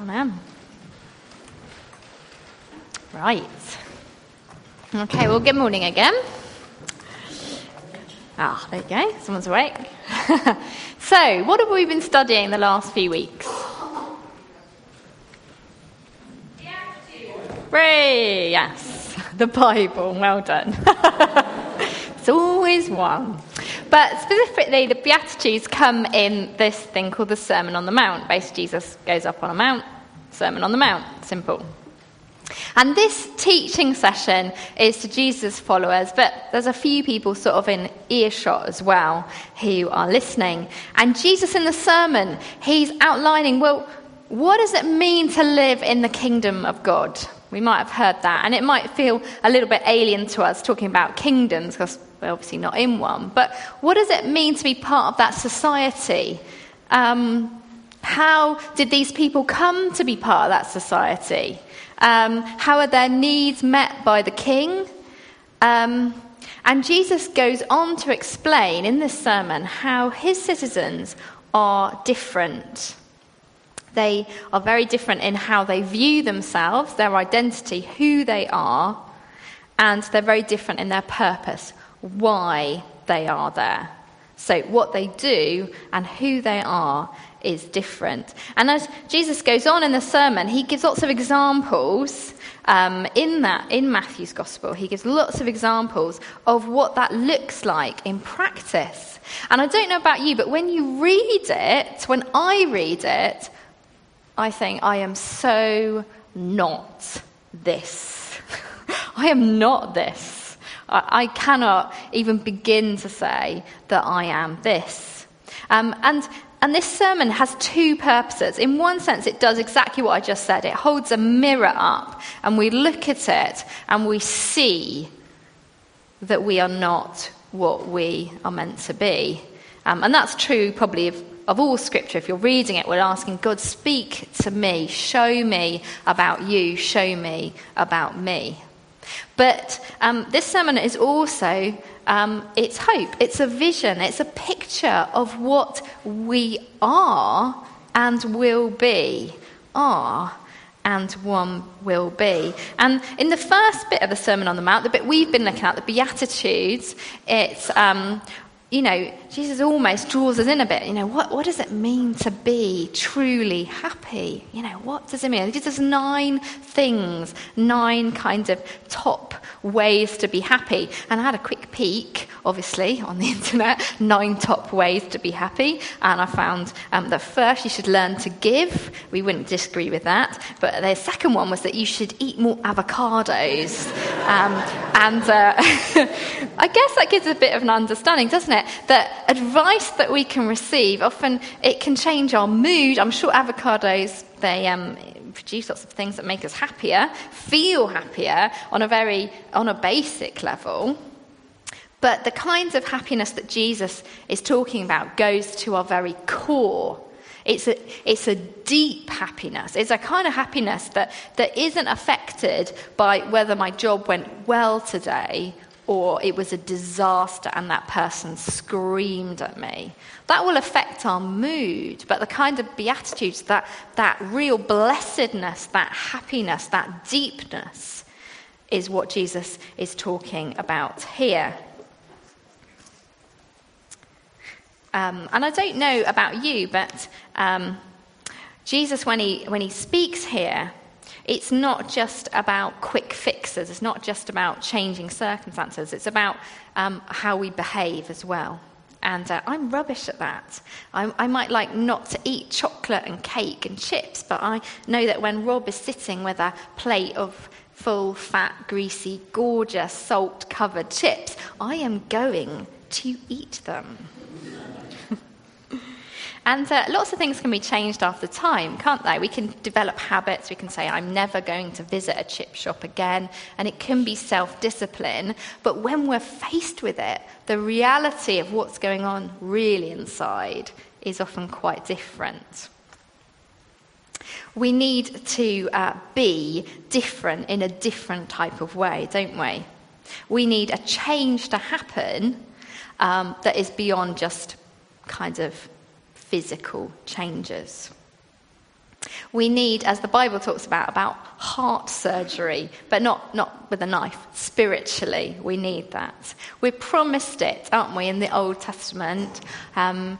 Amen. Right. Okay, well, good morning again. Ah, there you go. Someone's awake. so, what have we been studying the last few weeks? Ray, yes, the Bible. Well done. it's always one. But specifically, the Beatitudes come in this thing called the Sermon on the Mount. Basically, Jesus goes up on a mount, Sermon on the Mount, simple. And this teaching session is to Jesus' followers, but there's a few people sort of in earshot as well who are listening. And Jesus in the sermon, he's outlining, well, what does it mean to live in the kingdom of God? We might have heard that, and it might feel a little bit alien to us talking about kingdoms because we're obviously not in one. But what does it mean to be part of that society? Um, how did these people come to be part of that society? Um, how are their needs met by the king? Um, and Jesus goes on to explain in this sermon how his citizens are different. They are very different in how they view themselves, their identity, who they are, and they're very different in their purpose, why they are there. So, what they do and who they are is different. And as Jesus goes on in the sermon, he gives lots of examples um, in that, in Matthew's gospel. He gives lots of examples of what that looks like in practice. And I don't know about you, but when you read it, when I read it, I think I am so not this. I am not this. I, cannot even begin to say that I am this. Um, and, and this sermon has two purposes. In one sense, it does exactly what I just said. It holds a mirror up, and we look at it and we see that we are not what we are meant to be. Um, and that's true probably of, of all scripture. If you're reading it, we're asking God, speak to me, show me about you, show me about me. But um, this sermon is also um, it's hope. It's a vision. It's a picture of what we are and will be. Are and one will be. And in the first bit of the Sermon on the Mount, the bit we've been looking at, the Beatitudes, it's um, you know, Jesus almost draws us in a bit. You know, what, what does it mean to be truly happy? You know, what does it mean? He gives us nine things, nine kind of top ways to be happy. And I had a quick peek, obviously, on the internet, nine top ways to be happy. And I found um, that first you should learn to give. We wouldn't disagree with that. But the second one was that you should eat more avocados. Um, and uh, I guess that gives a bit of an understanding, doesn't it? That advice that we can receive, often it can change our mood. I'm sure avocados, they um, produce lots of things that make us happier, feel happier on a very, on a basic level. But the kinds of happiness that Jesus is talking about goes to our very core. It's a, it's a deep happiness. It's a kind of happiness that, that isn't affected by whether my job went well today or it was a disaster and that person screamed at me. That will affect our mood, but the kind of beatitudes, that, that real blessedness, that happiness, that deepness, is what Jesus is talking about here. Um, and I don't know about you, but um, Jesus, when he, when he speaks here, it's not just about quick fixes, it's not just about changing circumstances, it's about um, how we behave as well. And uh, I'm rubbish at that. I, I, might like not to eat chocolate and cake and chips, but I know that when Rob is sitting with a plate of full, fat, greasy, gorgeous, salt covered chips, I am going to eat them. And uh, lots of things can be changed after time, can't they? We can develop habits. We can say, I'm never going to visit a chip shop again. And it can be self discipline. But when we're faced with it, the reality of what's going on really inside is often quite different. We need to uh, be different in a different type of way, don't we? We need a change to happen um, that is beyond just kind of physical changes. We need, as the Bible talks about, about heart surgery, but not, not with a knife. Spiritually, we need that. We're promised it, aren't we, in the Old Testament? Um,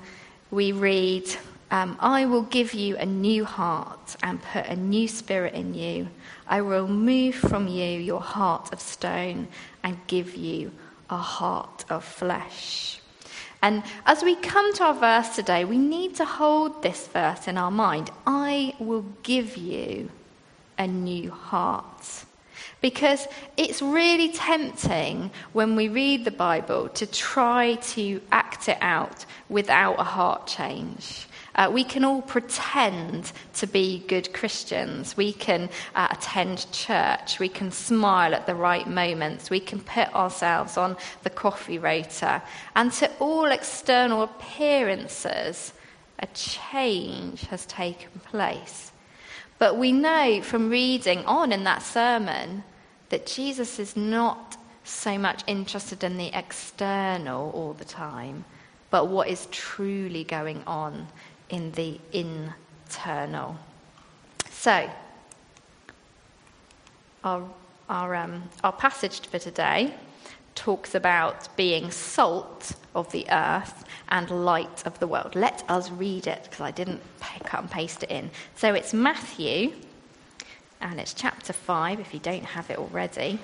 we read, um, I will give you a new heart and put a new spirit in you. I will remove from you your heart of stone and give you a heart of flesh. And as we come to our verse today, we need to hold this verse in our mind I will give you a new heart. Because it's really tempting when we read the Bible to try to act it out without a heart change. Uh, we can all pretend to be good Christians. We can uh, attend church. We can smile at the right moments. We can put ourselves on the coffee rota. And to all external appearances, a change has taken place. But we know from reading on in that sermon that Jesus is not so much interested in the external all the time, but what is truly going on in the internal. So, our, our, um, our passage for today talks about being salt of the earth and light of the world. Let us read it because I didn't cut and paste it in. So it's Matthew and it's chapter 5 if you don't have it already.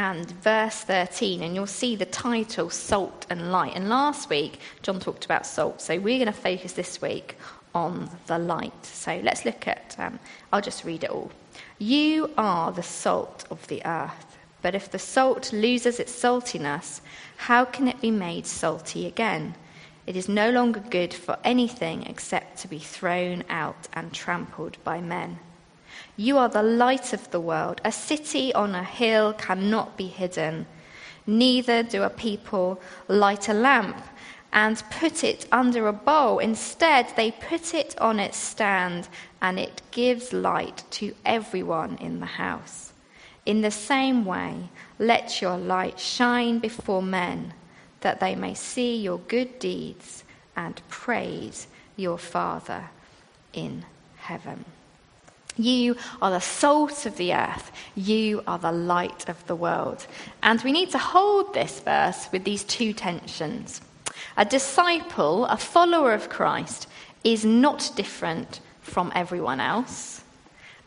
And verse 13, and you'll see the title Salt and Light. And last week, John talked about salt, so we're going to focus this week on the light. So let's look at, um, I'll just read it all. You are the salt of the earth, but if the salt loses its saltiness, how can it be made salty again? It is no longer good for anything except to be thrown out and trampled by men. You are the light of the world. A city on a hill cannot be hidden. Neither do a people light a lamp and put it under a bowl. Instead, they put it on its stand, and it gives light to everyone in the house. In the same way, let your light shine before men, that they may see your good deeds and praise your Father in heaven. You are the salt of the earth. You are the light of the world. And we need to hold this verse with these two tensions. A disciple, a follower of Christ, is not different from everyone else.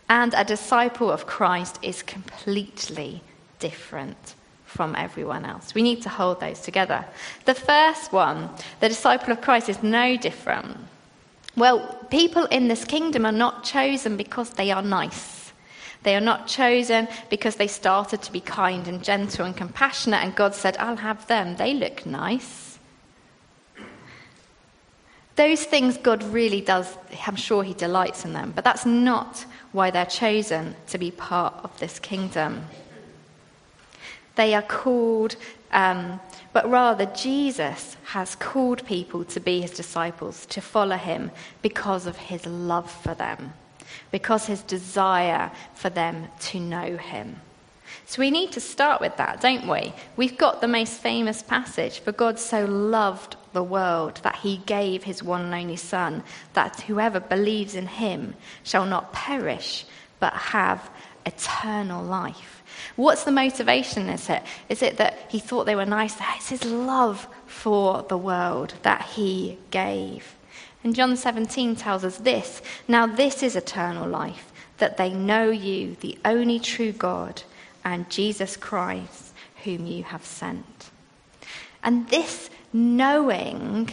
And a disciple of Christ is completely different from everyone else. We need to hold those together. The first one, the disciple of Christ, is no different well, people in this kingdom are not chosen because they are nice. They are not chosen because they started to be kind and gentle and compassionate, and God said, I'll have them. They look nice. Those things God really does, I'm sure He delights in them, but that's not why they're chosen to be part of this kingdom. They are called um, but rather, Jesus has called people to be his disciples, to follow him because of his love for them, because his desire for them to know him. So we need to start with that, don't we? We've got the most famous passage For God so loved the world that he gave his one and only Son, that whoever believes in him shall not perish, but have eternal life. What's the motivation? Is it? Is it that he thought they were nice? Ah, it's his love for the world that he gave. And John 17 tells us this Now, this is eternal life, that they know you, the only true God, and Jesus Christ, whom you have sent. And this knowing,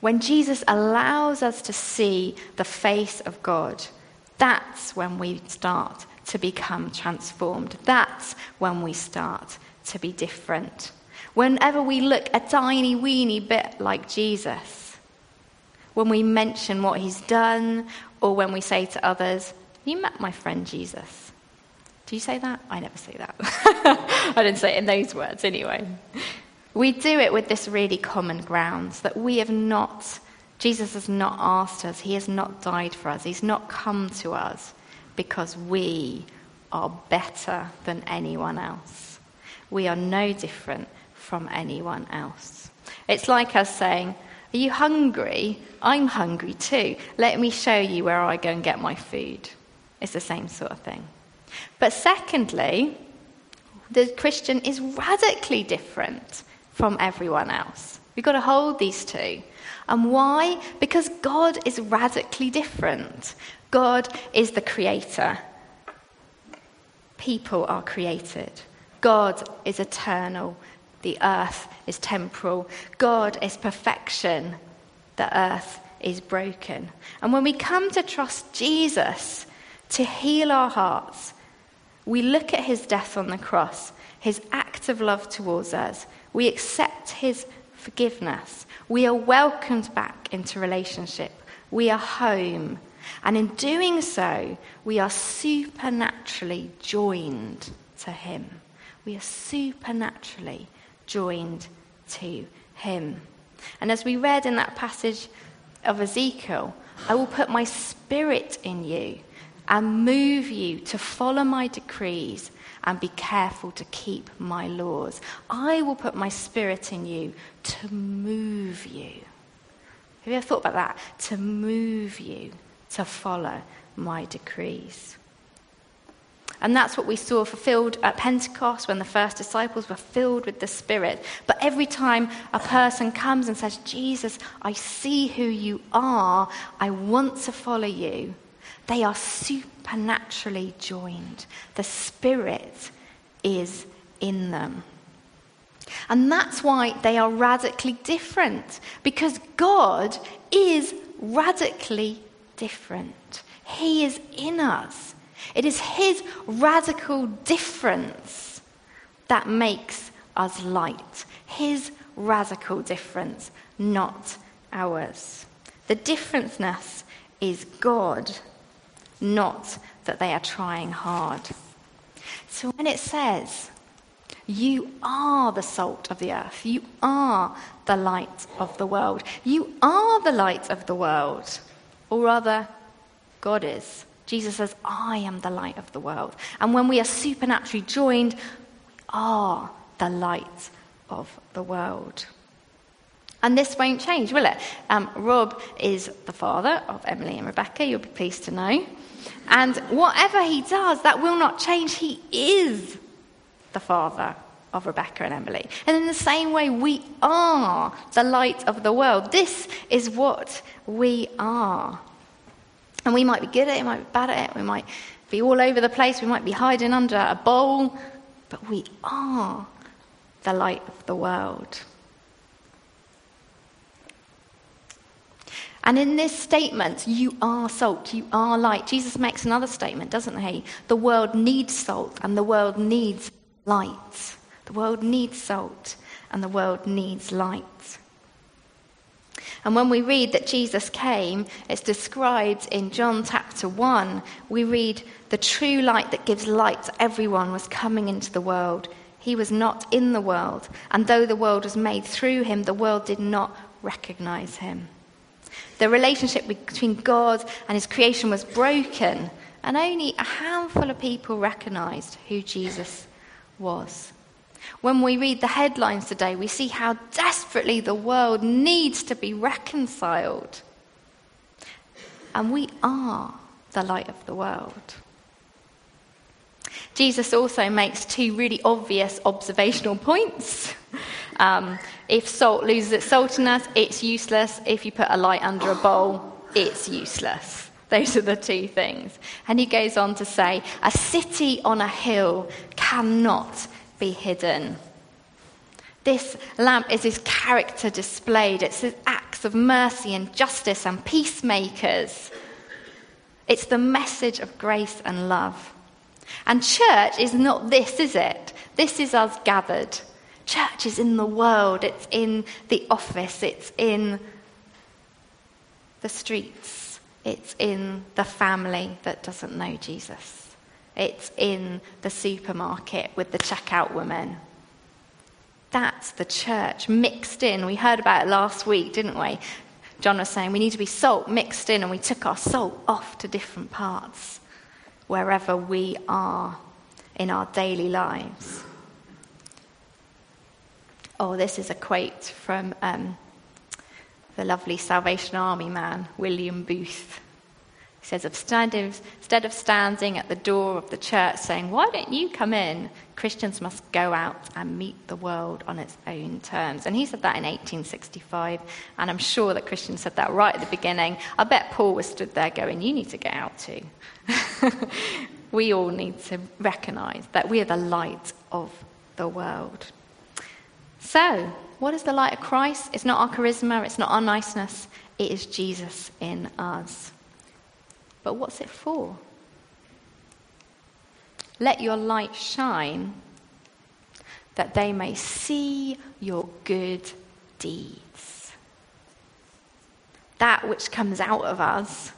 when Jesus allows us to see the face of God, that's when we start to become transformed. That's when we start to be different. Whenever we look a tiny weeny bit like Jesus, when we mention what he's done, or when we say to others, You met my friend Jesus. Do you say that? I never say that. I didn't say it in those words anyway. We do it with this really common grounds that we have not, Jesus has not asked us, he has not died for us, he's not come to us because we are better than anyone else. We are no different from anyone else. It's like us saying, Are you hungry? I'm hungry too. Let me show you where I go and get my food. It's the same sort of thing. But secondly, the Christian is radically different from everyone else. We've got to hold these two. And why? Because God is radically different. God is the creator. People are created. God is eternal. The earth is temporal. God is perfection. The earth is broken. And when we come to trust Jesus to heal our hearts, we look at his death on the cross, his act of love towards us. We accept his forgiveness. We are welcomed back into relationship. We are home. And in doing so, we are supernaturally joined to him. We are supernaturally joined to him. And as we read in that passage of Ezekiel, I will put my spirit in you and move you to follow my decrees and be careful to keep my laws. I will put my spirit in you to move you. Have you ever thought about that? To move you to follow my decrees. And that's what we saw fulfilled at Pentecost when the first disciples were filled with the Spirit. But every time a person comes and says, Jesus, I see who you are, I want to follow you, they are supernaturally joined. The Spirit is in them. And that's why they are radically different, because God is radically different. He is in us. It is His radical difference that makes us light. His radical difference, not ours. The differenceness is God not that they are trying hard. So when it says, you are the salt of the earth, you are the light of the world, you are the light of the world, or rather, God is. Jesus says, I am the light of the world. And when we are supernaturally joined, we are the light of the world. And this won't change, will it? Um, Rob is the father of Emily and Rebecca, you'll be pleased to know. And whatever he does, that will not change. He is the father of Rebecca and Emily. And in the same way, we are the light of the world. This is what we are. And we might be good at it, we might be bad at it, we might be all over the place, we might be hiding under a bowl, but we are the light of the world. And in this statement, you are salt, you are light. Jesus makes another statement, doesn't he? The world needs salt and the world needs light. The world needs salt and the world needs light. And when we read that Jesus came, it's described in John chapter 1. We read, The true light that gives light to everyone was coming into the world. He was not in the world, and though the world was made through him, the world did not recognize him. The relationship between God and his creation was broken, and only a handful of people recognized who Jesus was. When we read the headlines today, we see how desperately the world needs to be reconciled. And we are the light of the world. Jesus also makes two really obvious observational points. Um, if salt loses its saltiness, it's useless. If you put a light under a bowl, it's useless. Those are the two things. And he goes on to say, a city on a hill cannot be hidden. This lamp is his character displayed. It's his acts of mercy and justice and peacemakers. It's the message of grace and love. And church is not this, is it? This is us gathered. Church is in the world, it's in the office, it's in the streets, it's in the family that doesn't know Jesus, it's in the supermarket with the checkout woman. That's the church mixed in. We heard about it last week, didn't we? John was saying we need to be salt mixed in, and we took our salt off to different parts wherever we are in our daily lives. Oh, this is a quote from um, the lovely Salvation Army man, William Booth. He says, instead of standing at the door of the church saying, Why don't you come in? Christians must go out and meet the world on its own terms. And he said that in 1865. And I'm sure that Christians said that right at the beginning. I bet Paul was stood there going, You need to get out too. we all need to recognize that we are the light of the world. So, what is the light of Christ? It's not our charisma, it's not our niceness, it is Jesus in us. But what's it for? Let your light shine that they may see your good deeds. That which comes out of us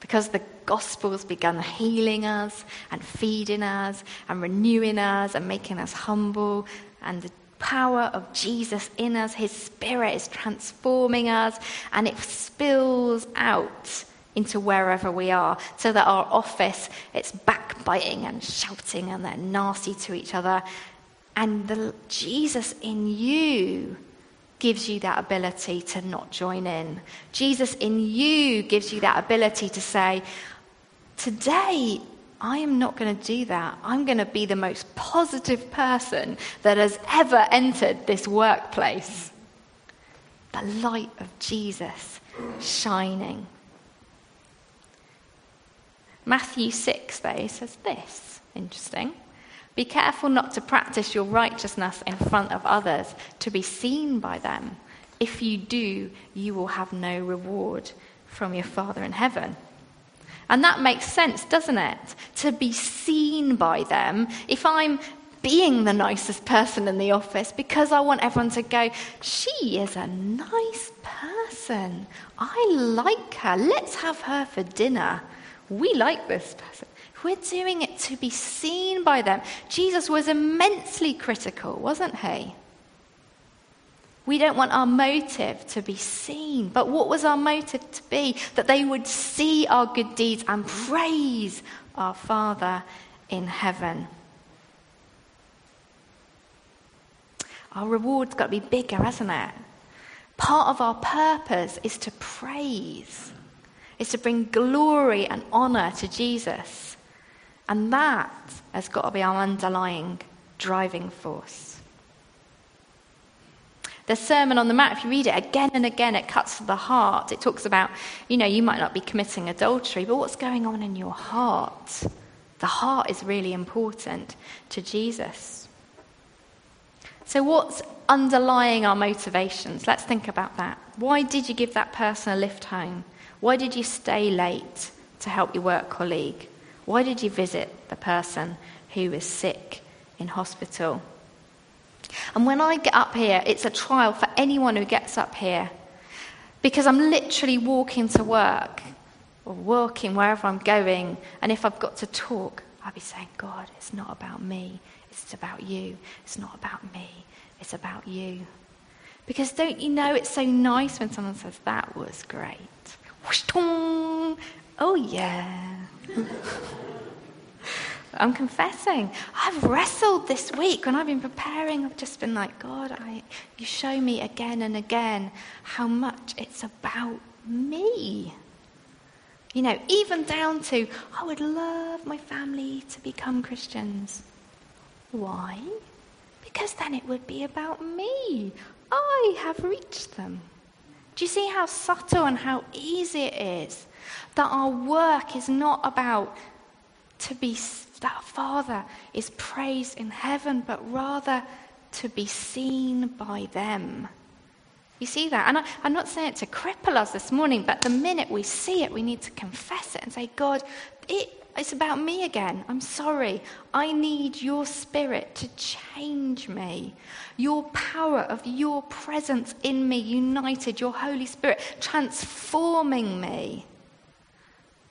because the gospel's begun healing us and feeding us and renewing us and making us humble and the power of Jesus in us, his spirit is transforming us and it spills out into wherever we are, so that our office it's backbiting and shouting and they're nasty to each other. And the, Jesus in you gives you that ability to not join in. Jesus in you gives you that ability to say, Today, I am not going to do that. I'm going to be the most positive person that has ever entered this workplace. The light of Jesus shining. Matthew 6, though, says this interesting. Be careful not to practice your righteousness in front of others to be seen by them. If you do, you will have no reward from your Father in heaven. And that makes sense, doesn't it? To be seen by them. If I'm being the nicest person in the office because I want everyone to go, she is a nice person. I like her. Let's have her for dinner. We like this person. We're doing it to be seen by them. Jesus was immensely critical, wasn't he? We don't want our motive to be seen. But what was our motive to be? That they would see our good deeds and praise our Father in heaven. Our reward's got to be bigger, hasn't it? Part of our purpose is to praise is to bring glory and honor to Jesus. And that has got to be our underlying driving force. The Sermon on the Mount, if you read it again and again, it cuts to the heart. It talks about, you know, you might not be committing adultery, but what's going on in your heart? The heart is really important to Jesus. So, what's underlying our motivations? Let's think about that. Why did you give that person a lift home? Why did you stay late to help your work colleague? Why did you visit the person who was sick in hospital? And when I get up here, it's a trial for anyone who gets up here because I'm literally walking to work or walking wherever I'm going. And if I've got to talk, I'll be saying, God, it's not about me, it's about you. It's not about me, it's about you. Because don't you know it's so nice when someone says, That was great? Oh, yeah. I'm confessing. I've wrestled this week when I've been preparing. I've just been like, God, I, you show me again and again how much it's about me. You know, even down to, I would love my family to become Christians. Why? Because then it would be about me. I have reached them. Do you see how subtle and how easy it is that our work is not about to be that Father is praised in heaven, but rather to be seen by them? You see that? And I, am not saying it to cripple us this morning, but the minute we see it, we need to confess it and say, God, it, it's about me again. I'm sorry. I need your spirit to change me. Your power of your presence in me, united, your Holy Spirit transforming me.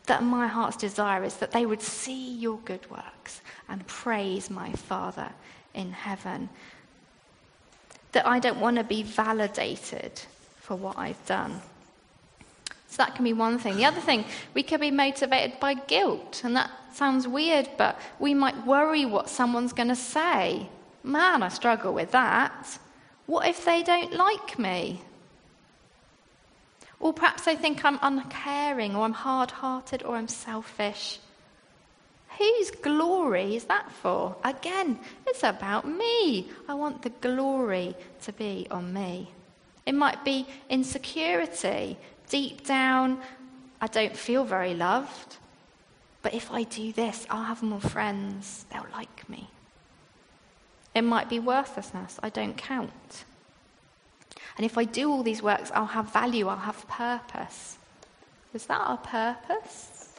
That my heart's desire is that they would see your good works and praise my Father in heaven. That I don't want to be validated for what I've done. So that can be one thing. The other thing, we could be motivated by guilt. And that sounds weird, but we might worry what someone's going to say. Man, I struggle with that. What if they don't like me? Or perhaps they think I'm uncaring, or I'm hard hearted, or I'm selfish. Whose glory is that for? Again, it's about me. I want the glory to be on me. It might be insecurity. Deep down, I don't feel very loved. But if I do this, I'll have more friends. They'll like me. It might be worthlessness. I don't count. And if I do all these works, I'll have value, I'll have purpose. Is that our purpose?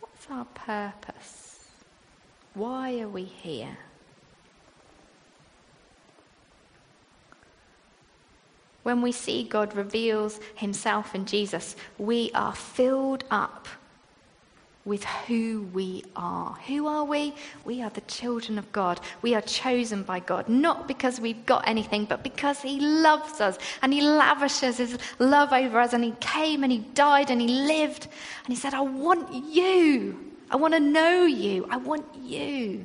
What's our purpose? Why are we here? When we see God reveals himself in Jesus, we are filled up with who we are. Who are we? We are the children of God. We are chosen by God, not because we've got anything, but because He loves us and He lavishes His love over us. And He came and He died and He lived. And He said, I want you. I want to know you. I want you.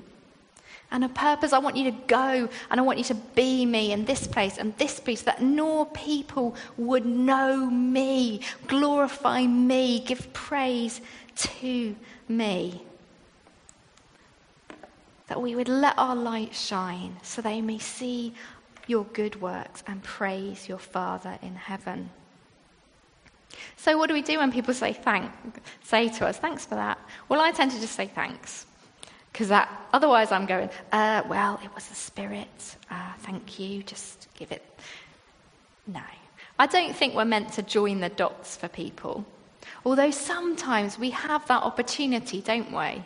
And a purpose, I want you to go and I want you to be me in this place and this place, that more people would know me, glorify me, give praise to me. That we would let our light shine so they may see your good works and praise your Father in heaven. So, what do we do when people say thank, say to us, thanks for that? Well, I tend to just say thanks. Because otherwise, I'm going, uh, well, it was the Spirit. Uh, thank you. Just give it. No. I don't think we're meant to join the dots for people. Although sometimes we have that opportunity, don't we?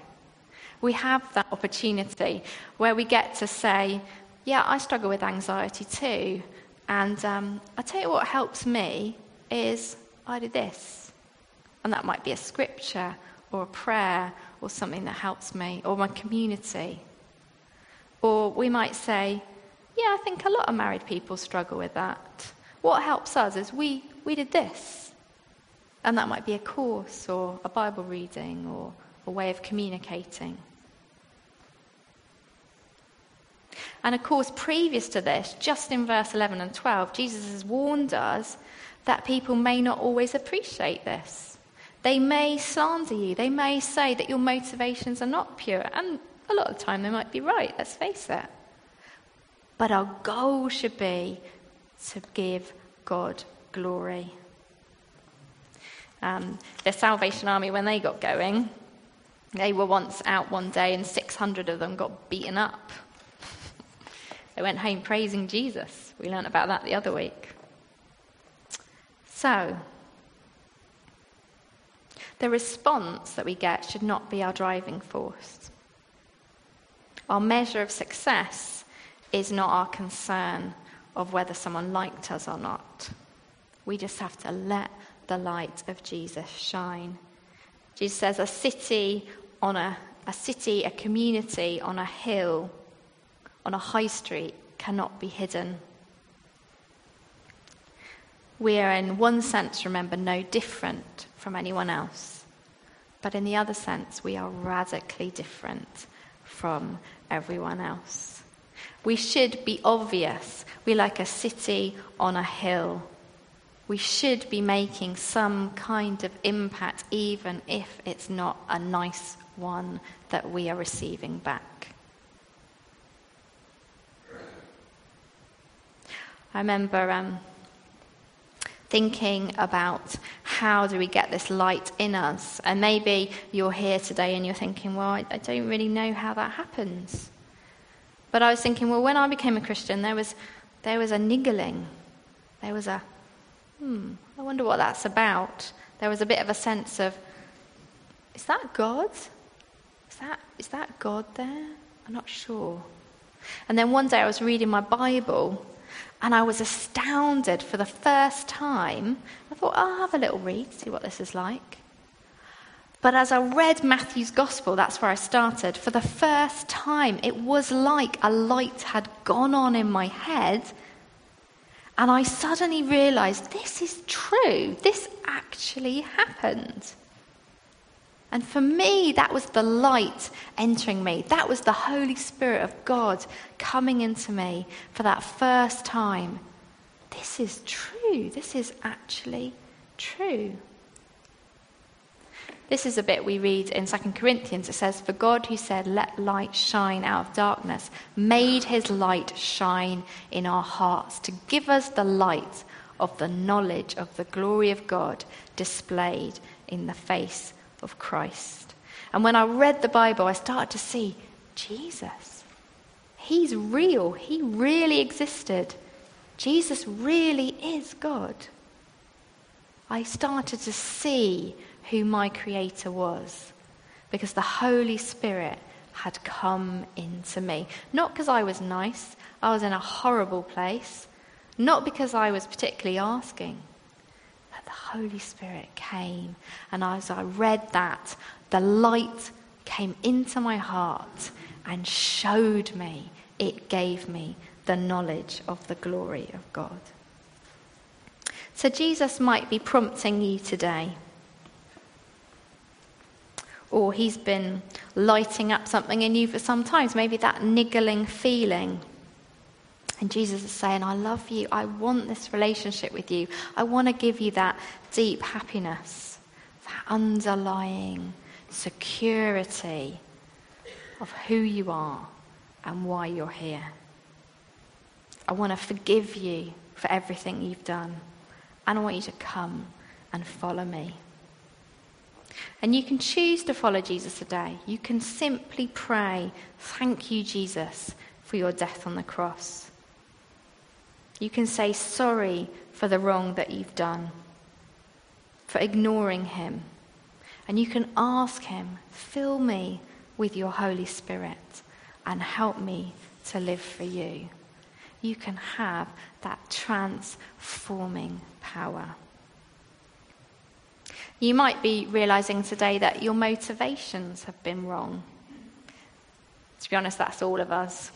We have that opportunity where we get to say, Yeah, I struggle with anxiety too. And um, I tell you what helps me is I do this. And that might be a scripture or a prayer or something that helps me or my community. Or we might say, Yeah, I think a lot of married people struggle with that. What helps us is we, we did this. And that might be a course or a Bible reading or a way of communicating. And of course, previous to this, just in verse 11 and 12, Jesus has warned us that people may not always appreciate this. They may slander you. They may say that your motivations are not pure. And a lot of the time they might be right, let's face it. But our goal should be to give God glory. Um, the Salvation Army, when they got going, they were once out one day and 600 of them got beaten up. they went home praising Jesus. We learnt about that the other week. So, the response that we get should not be our driving force. Our measure of success is not our concern of whether someone liked us or not. We just have to let the light of Jesus shine. Jesus says, a city on a, a city, a community on a hill, on a high street cannot be hidden. We are, in one sense, remember, no different from anyone else. But in the other sense, we are radically different from everyone else. We should be obvious. We're like a city on a hill we should be making some kind of impact, even if it's not a nice one that we are receiving back. I remember um, thinking about how do we get this light in us. And maybe you're here today and you're thinking, well, I, don't really know how that happens. But I was thinking, well, when I became a Christian, there was, there was a niggling. There was a, hmm, I wonder what that's about. There was a bit of a sense of, is that God? Is that, is that God there? I'm not sure. And then one day I was reading my Bible and I was astounded for the first time. I thought, I'll have a little read, see what this is like. But as I read Matthew's gospel, that's where I started. For the first time, it was like a light had gone on in my head and I suddenly realized this is true. This actually happened. And for me, that was the light entering me. That was the Holy Spirit of God coming into me for that first time. This is true. This is actually true. This is a bit we read in 2 Corinthians. It says, For God, who said, Let light shine out of darkness, made his light shine in our hearts to give us the light of the knowledge of the glory of God displayed in the face of Christ. And when I read the Bible, I started to see Jesus. He's real, he really existed. Jesus really is God. I started to see who my Creator was because the Holy Spirit had come into me. Not because I was nice, I was in a horrible place. Not because I was particularly asking, the Holy Spirit came. And as I read that, the light came into my heart and showed me, it gave me the knowledge of the glory of God. So Jesus might be prompting you today or he's been lighting up something in you for some time. maybe that niggling feeling. And Jesus is saying, I love you. I want this relationship with you. I want to give you that deep happiness, that underlying security of who you are and why you're here. I want to forgive you for everything you've done. And I want you to come and follow me. And you can choose to follow Jesus today. You can simply pray, Thank you, Jesus, for your death on the cross. You can say sorry for the wrong that you've done, for ignoring him. And you can ask him, Fill me with your Holy Spirit and help me to live for you. You can have that transforming power. You might be realizing today that your motivations have been wrong. To be honest, that's all of us.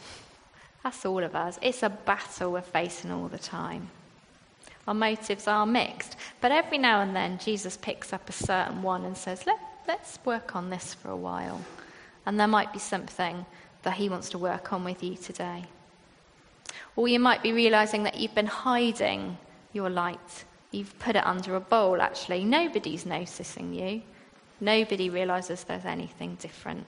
That's all of us. It's a battle we're facing all the time. Our motives are mixed, but every now and then Jesus picks up a certain one and says, Let, Let's work on this for a while. And there might be something that he wants to work on with you today. Or you might be realizing that you've been hiding your light You've put it under a bowl, actually. Nobody's noticing you. Nobody realizes there's anything different.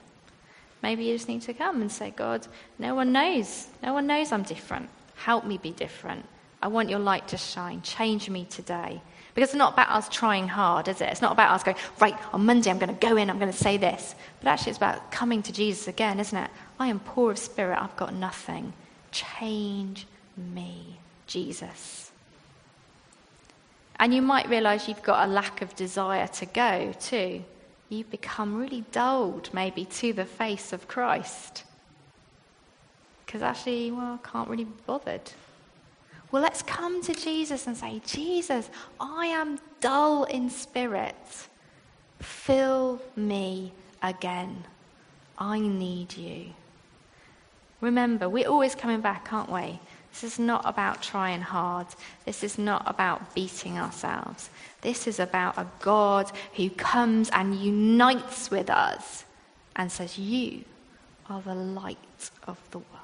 Maybe you just need to come and say, God, no one knows. No one knows I'm different. Help me be different. I want your light to shine. Change me today. Because it's not about us trying hard, is it? It's not about us going, right, on Monday I'm going to go in, I'm going to say this. But actually, it's about coming to Jesus again, isn't it? I am poor of spirit, I've got nothing. Change me, Jesus. And you might realize you've got a lack of desire to go too. You've become really dulled, maybe, to the face of Christ. Because actually, well, I can't really be bothered. Well, let's come to Jesus and say, Jesus, I am dull in spirit. Fill me again. I need you. Remember, we're always coming back, aren't we? This is not about trying hard. This is not about beating ourselves. This is about a God who comes and unites with us and says, You are the light of the world.